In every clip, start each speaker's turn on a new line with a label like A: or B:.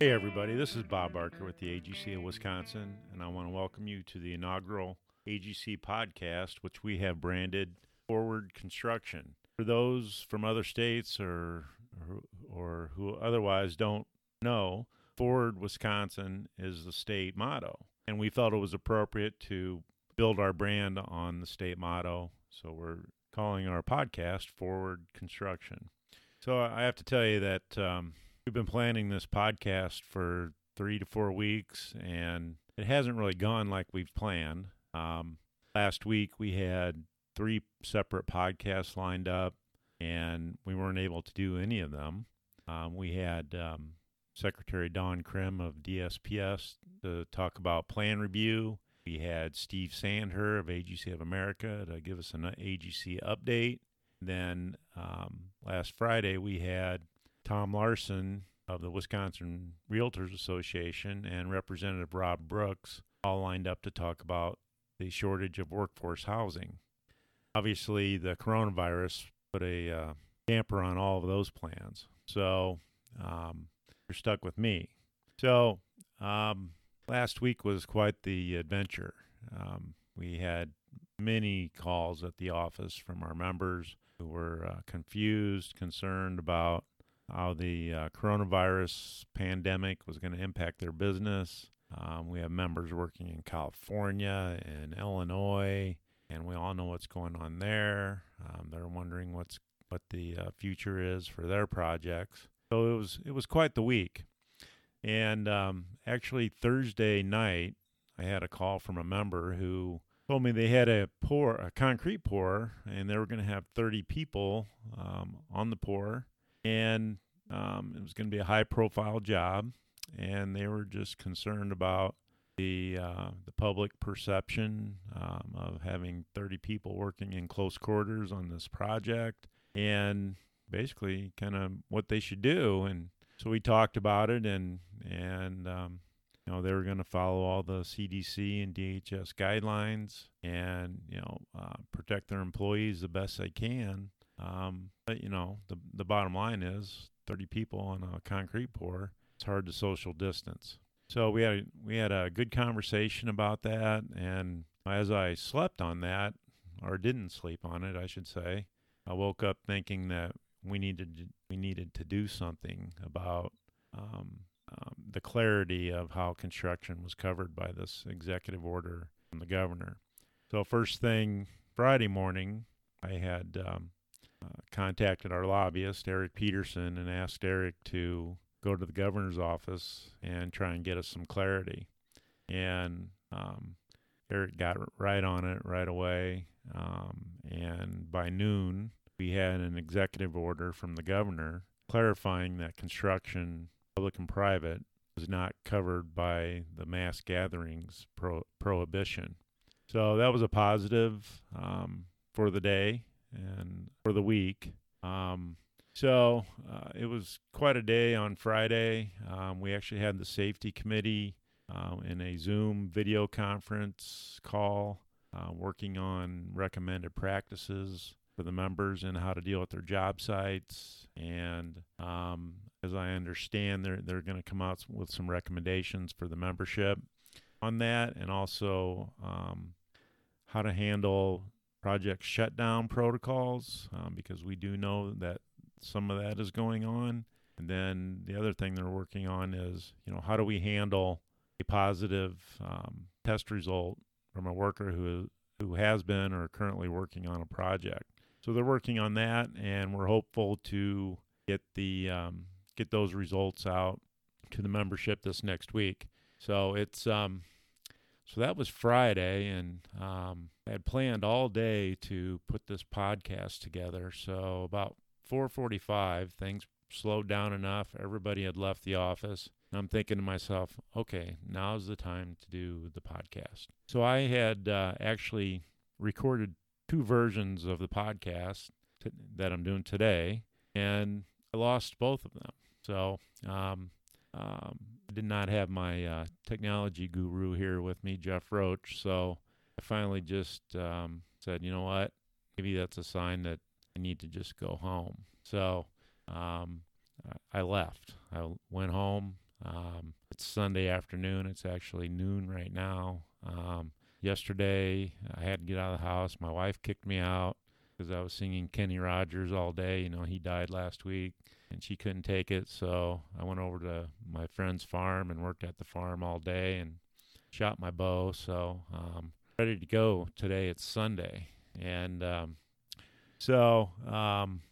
A: Hey, everybody, this is Bob Barker with the AGC of Wisconsin, and I want to welcome you to the inaugural AGC podcast, which we have branded Forward Construction. For those from other states or, or, or who otherwise don't know, Forward Wisconsin is the state motto, and we felt it was appropriate to build our brand on the state motto, so we're calling our podcast Forward Construction. So I have to tell you that. Um, We've been planning this podcast for three to four weeks, and it hasn't really gone like we've planned. Um, last week, we had three separate podcasts lined up, and we weren't able to do any of them. Um, we had um, Secretary Dawn Crim of DSPS to talk about plan review. We had Steve Sandherr of AGC of America to give us an AGC update. Then um, last Friday, we had Tom Larson of the Wisconsin Realtors Association and Representative Rob Brooks all lined up to talk about the shortage of workforce housing. Obviously, the coronavirus put a uh, damper on all of those plans. So um, you're stuck with me. So um, last week was quite the adventure. Um, we had many calls at the office from our members who were uh, confused, concerned about how the uh, coronavirus pandemic was going to impact their business. Um, we have members working in California and Illinois, and we all know what's going on there. Um, they're wondering what's what the uh, future is for their projects. So it was it was quite the week. And um, actually Thursday night, I had a call from a member who told me they had a pour, a concrete pour, and they were going to have 30 people um, on the pour and um, it was going to be a high profile job, and they were just concerned about the uh, the public perception um, of having 30 people working in close quarters on this project, and basically kind of what they should do. And so we talked about it, and and um, you know they were going to follow all the CDC and DHS guidelines, and you know uh, protect their employees the best they can. Um, but you know, the the bottom line is 30 people on a concrete pour. It's hard to social distance. So we had a, we had a good conversation about that, and as I slept on that, or didn't sleep on it, I should say, I woke up thinking that we needed we needed to do something about um, um, the clarity of how construction was covered by this executive order from the governor. So first thing Friday morning, I had um, uh, contacted our lobbyist, Eric Peterson, and asked Eric to go to the governor's office and try and get us some clarity. And um, Eric got right on it right away. Um, and by noon, we had an executive order from the governor clarifying that construction, public and private, was not covered by the mass gatherings pro- prohibition. So that was a positive um, for the day and for the week. Um, so uh, it was quite a day on Friday. Um, we actually had the safety committee uh, in a Zoom video conference call, uh, working on recommended practices for the members and how to deal with their job sites. And um, as I understand, they're they're going to come out with some recommendations for the membership on that, and also um, how to handle project shutdown protocols um, because we do know that some of that is going on. And then the other thing they're working on is, you know, how do we handle a positive um, test result from a worker who who has been or currently working on a project. So they're working on that, and we're hopeful to get the um, get those results out to the membership this next week. So it's um, so that was Friday, and um, I had planned all day to put this podcast together. So about 4:45, things slowed down enough. Everybody had left the office. I'm thinking to myself, okay, now's the time to do the podcast. So I had uh, actually recorded two versions of the podcast t- that I'm doing today, and I lost both of them. So um, um, did not have my uh, technology guru here with me, Jeff Roach. So I finally just um, said, you know what? Maybe that's a sign that I need to just go home. So um, I left. I went home. Um, it's Sunday afternoon. It's actually noon right now. Um, yesterday, I had to get out of the house. My wife kicked me out because I was singing Kenny Rogers all day. You know, he died last week and she couldn't take it. So I went over to my friend's farm and worked at the farm all day and shot my bow. So um, ready to go today. It's Sunday, and um, so um,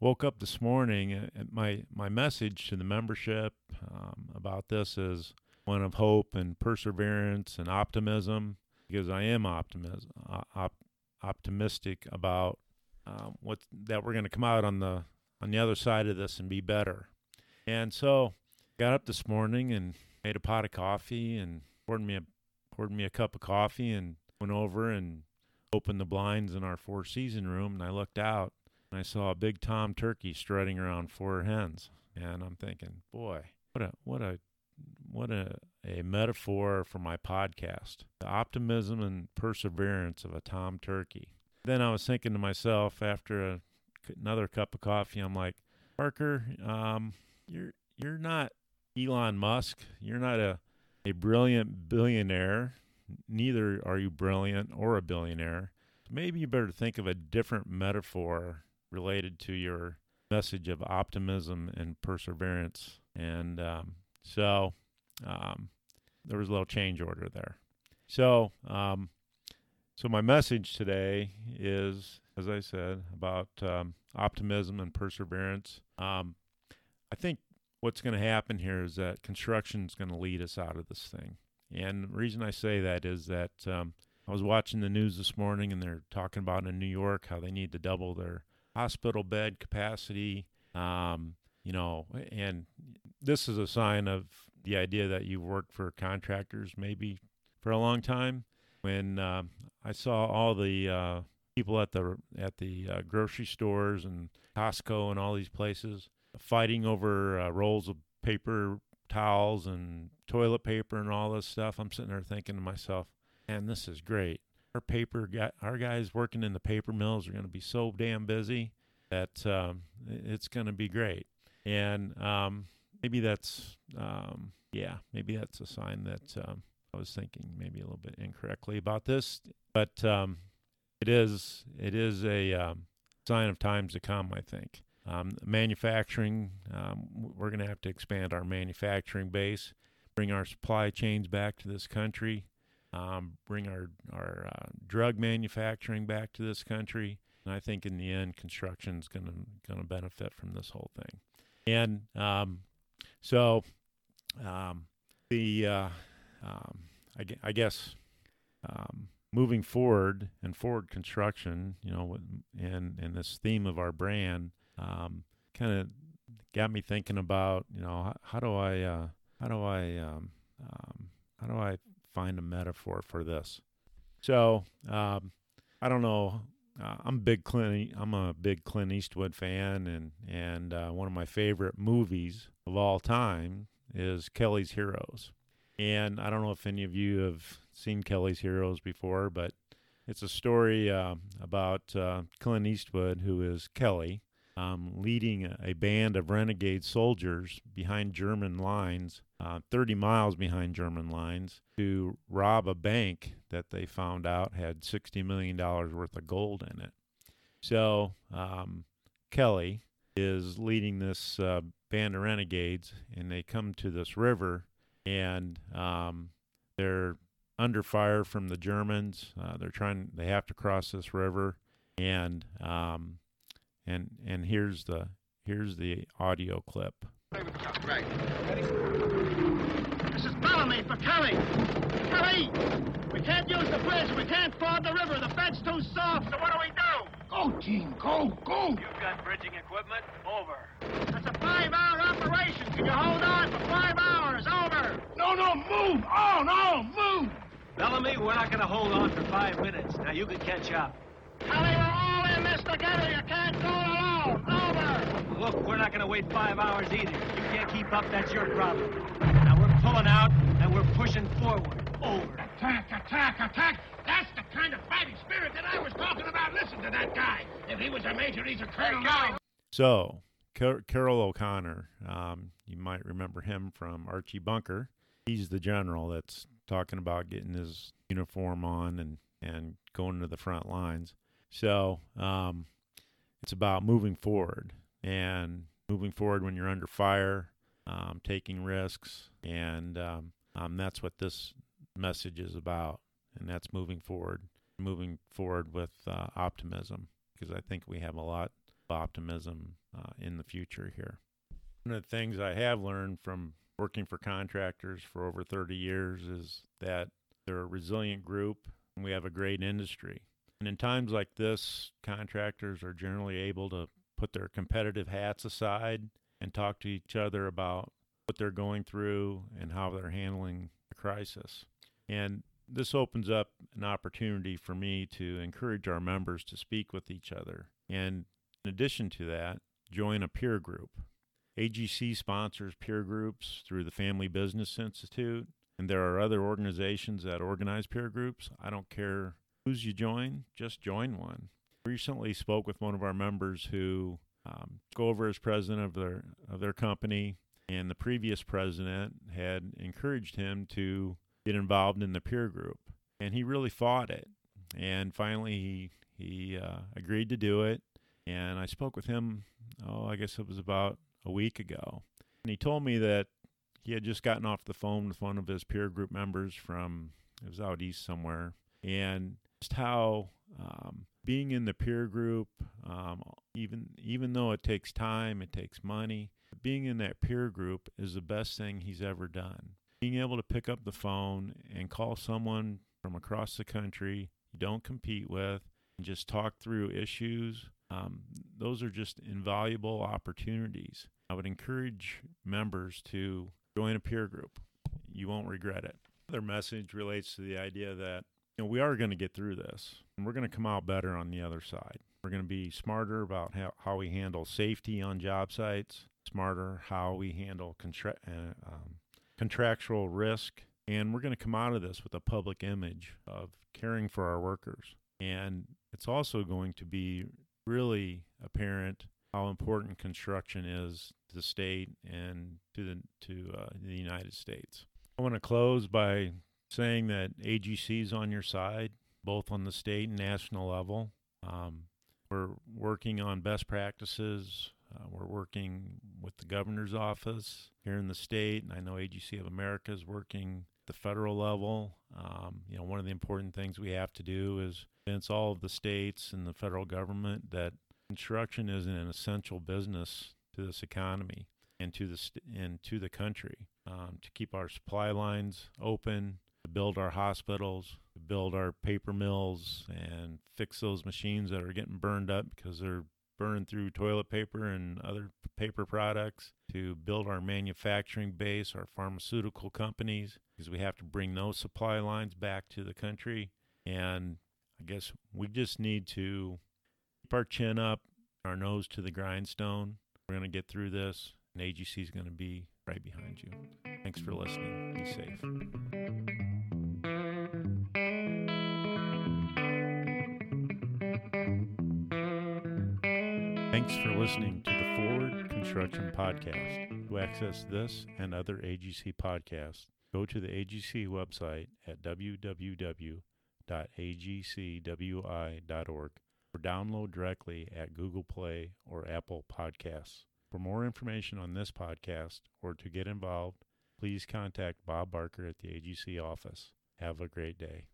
A: woke up this morning. My my message to the membership um, about this is one of hope and perseverance and optimism, because I am optimism op- optimistic about um, what that we're going to come out on the on the other side of this and be better. And so got up this morning and made a pot of coffee and poured me a poured me a cup of coffee and went over and opened the blinds in our four season room and I looked out and I saw a big tom turkey strutting around four hens. And I'm thinking, boy, what a what a what a, a metaphor for my podcast. The optimism and perseverance of a tom turkey. Then I was thinking to myself after a, another cup of coffee, I'm like, Barker, um, you're you're not Elon Musk. You're not a a brilliant billionaire. Neither are you brilliant or a billionaire. Maybe you better think of a different metaphor related to your message of optimism and perseverance. And um, so um, there was a little change order there. So, um, so my message today is, as I said, about um, optimism and perseverance. Um, I think what's going to happen here is that construction is going to lead us out of this thing. And the reason I say that is that um, I was watching the news this morning and they're talking about in New York how they need to double their hospital bed capacity. Um, you know, and this is a sign of the idea that you've worked for contractors maybe for a long time. When uh, I saw all the uh, people at the at the uh, grocery stores and Costco and all these places fighting over uh, rolls of paper towels and toilet paper and all this stuff. I'm sitting there thinking to myself, man, this is great. Our paper, our guys working in the paper mills are going to be so damn busy that um, it's going to be great. And um, maybe that's, um, yeah, maybe that's a sign that um, I was thinking maybe a little bit incorrectly about this, but um, it is, it is a um, sign of times to come, I think. Um, manufacturing, um, we're going to have to expand our manufacturing base, bring our supply chains back to this country, um, bring our our uh, drug manufacturing back to this country, and I think in the end, construction is going to going to benefit from this whole thing. And um, so, the uh, I, guess moving forward and forward construction, you know, and and this theme of our brand um, kind of got me thinking about you know how, how do I uh, how do I um, um, how do I find a metaphor for this? So um, I don't know. Uh, I'm big Clint. I'm a big Clint Eastwood fan, and and uh, one of my favorite movies of all time is Kelly's Heroes. And I don't know if any of you have seen Kelly's Heroes before, but it's a story uh, about uh, Clint Eastwood, who is Kelly, um, leading a, a, band of renegade soldiers behind German lines, uh, 30 miles behind German lines, to rob a bank that they found out had $60 million worth of gold in it. So um, Kelly is leading this uh, band of renegades, and they come to this river, and um, they're under fire from the Germans. Uh, they're trying; they have to cross this river, and um, and and here's the here's the audio clip.
B: Right. Is Bellamy for Kelly. Kelly, we can't use the bridge. We can't ford the river. The bed's too soft. So what do we do?
C: Go, team. Go, go.
D: You've got bridging equipment. Over.
B: That's a five-hour operation. Can you hold on for five hours? Over.
C: No, no, move. Oh, no, move.
D: Bellamy, we're not going to hold on for five minutes. Now you can catch up.
B: Kelly, we're all in this together. You can't go alone. Over.
D: Look, we're not going to wait five hours either. You can't keep up, that's your problem. Now we're pulling out, and we're pushing forward. Over.
C: Attack, attack, attack. That's the kind of fighting spirit that I was talking about. Listen to that guy. If he was a major, he's a colonel now.
A: So, Car- Carroll O'Connor. Um, you might remember him from Archie Bunker. He's the general that's talking about getting his uniform on and, and going to the front lines. So um, it's about moving forward and moving forward when you're under fire, um, taking risks, and um, um, that's what this message is about. And that's moving forward, moving forward with uh, optimism, because I think we have a lot of optimism uh, in the future here. One of the things I have learned from working for contractors for over 30 years is that they're a resilient group and we have a great industry. And in times like this, contractors are generally able to put their competitive hats aside and talk to each other about what they're going through and how they're handling the crisis. And this opens up an opportunity for me to encourage our members to speak with each other. And in addition to that, join a peer group. AGC sponsors peer groups through the Family Business Institute, and there are other organizations that organize peer groups. I don't care whose you join, just join one. Recently spoke with one of our members who um, took over as president of their of their company, and the previous president had encouraged him to get involved in the peer group, and he really fought it. And finally, he he uh, agreed to do it. And I spoke with him. Oh, I guess it was about a week ago, and he told me that he had just gotten off the phone with one of his peer group members from it was out east somewhere, and just how um, being in the peer group, um, even even though it takes time, it takes money, being in that peer group is the best thing he's ever done. Being able to pick up the phone and call someone from across the country you don't compete with and just talk through issues, um, those are just invaluable opportunities. I would encourage members to join a peer group. You won't regret it. Their message relates to the idea that you know, we are going to get through this and we're going to come out better on the other side. We're going to be smarter about how, how we handle safety on job sites, smarter how we handle contra- uh, um, contractual risk, and we're going to come out of this with a public image of caring for our workers. And it's also going to be really apparent how important construction is to the state and to the to uh, the United States. I want to close by saying that AGC is on your side, both on the state and national level. Um, we're working on best practices. Uh, we're working with the governor's office here in the state, and I know AGC of America is working at the federal level. Um, you know, one of the important things we have to do is convince all of the states and the federal government that construction is an essential business to this economy and to the st- and to the country um, to keep our supply lines open, to build our hospitals, to build our paper mills, and fix those machines that are getting burned up because they're burning through toilet paper and other paper products, to build our manufacturing base, our pharmaceutical companies, because we have to bring those supply lines back to the country. And I guess we just need to keep our chin up, our nose to the grindstone. We're going to get through this, and AGC is going to be right behind you. Thanks for listening. Be safe. Thanks for listening to the Forward Construction Podcast. To access this and other AGC podcasts, go to the AGC website at www.agcwi.org or download directly at Google Play or Apple Podcasts. For more information on this podcast or to get involved, please contact Bob Barker at the AGC office. Have a great day.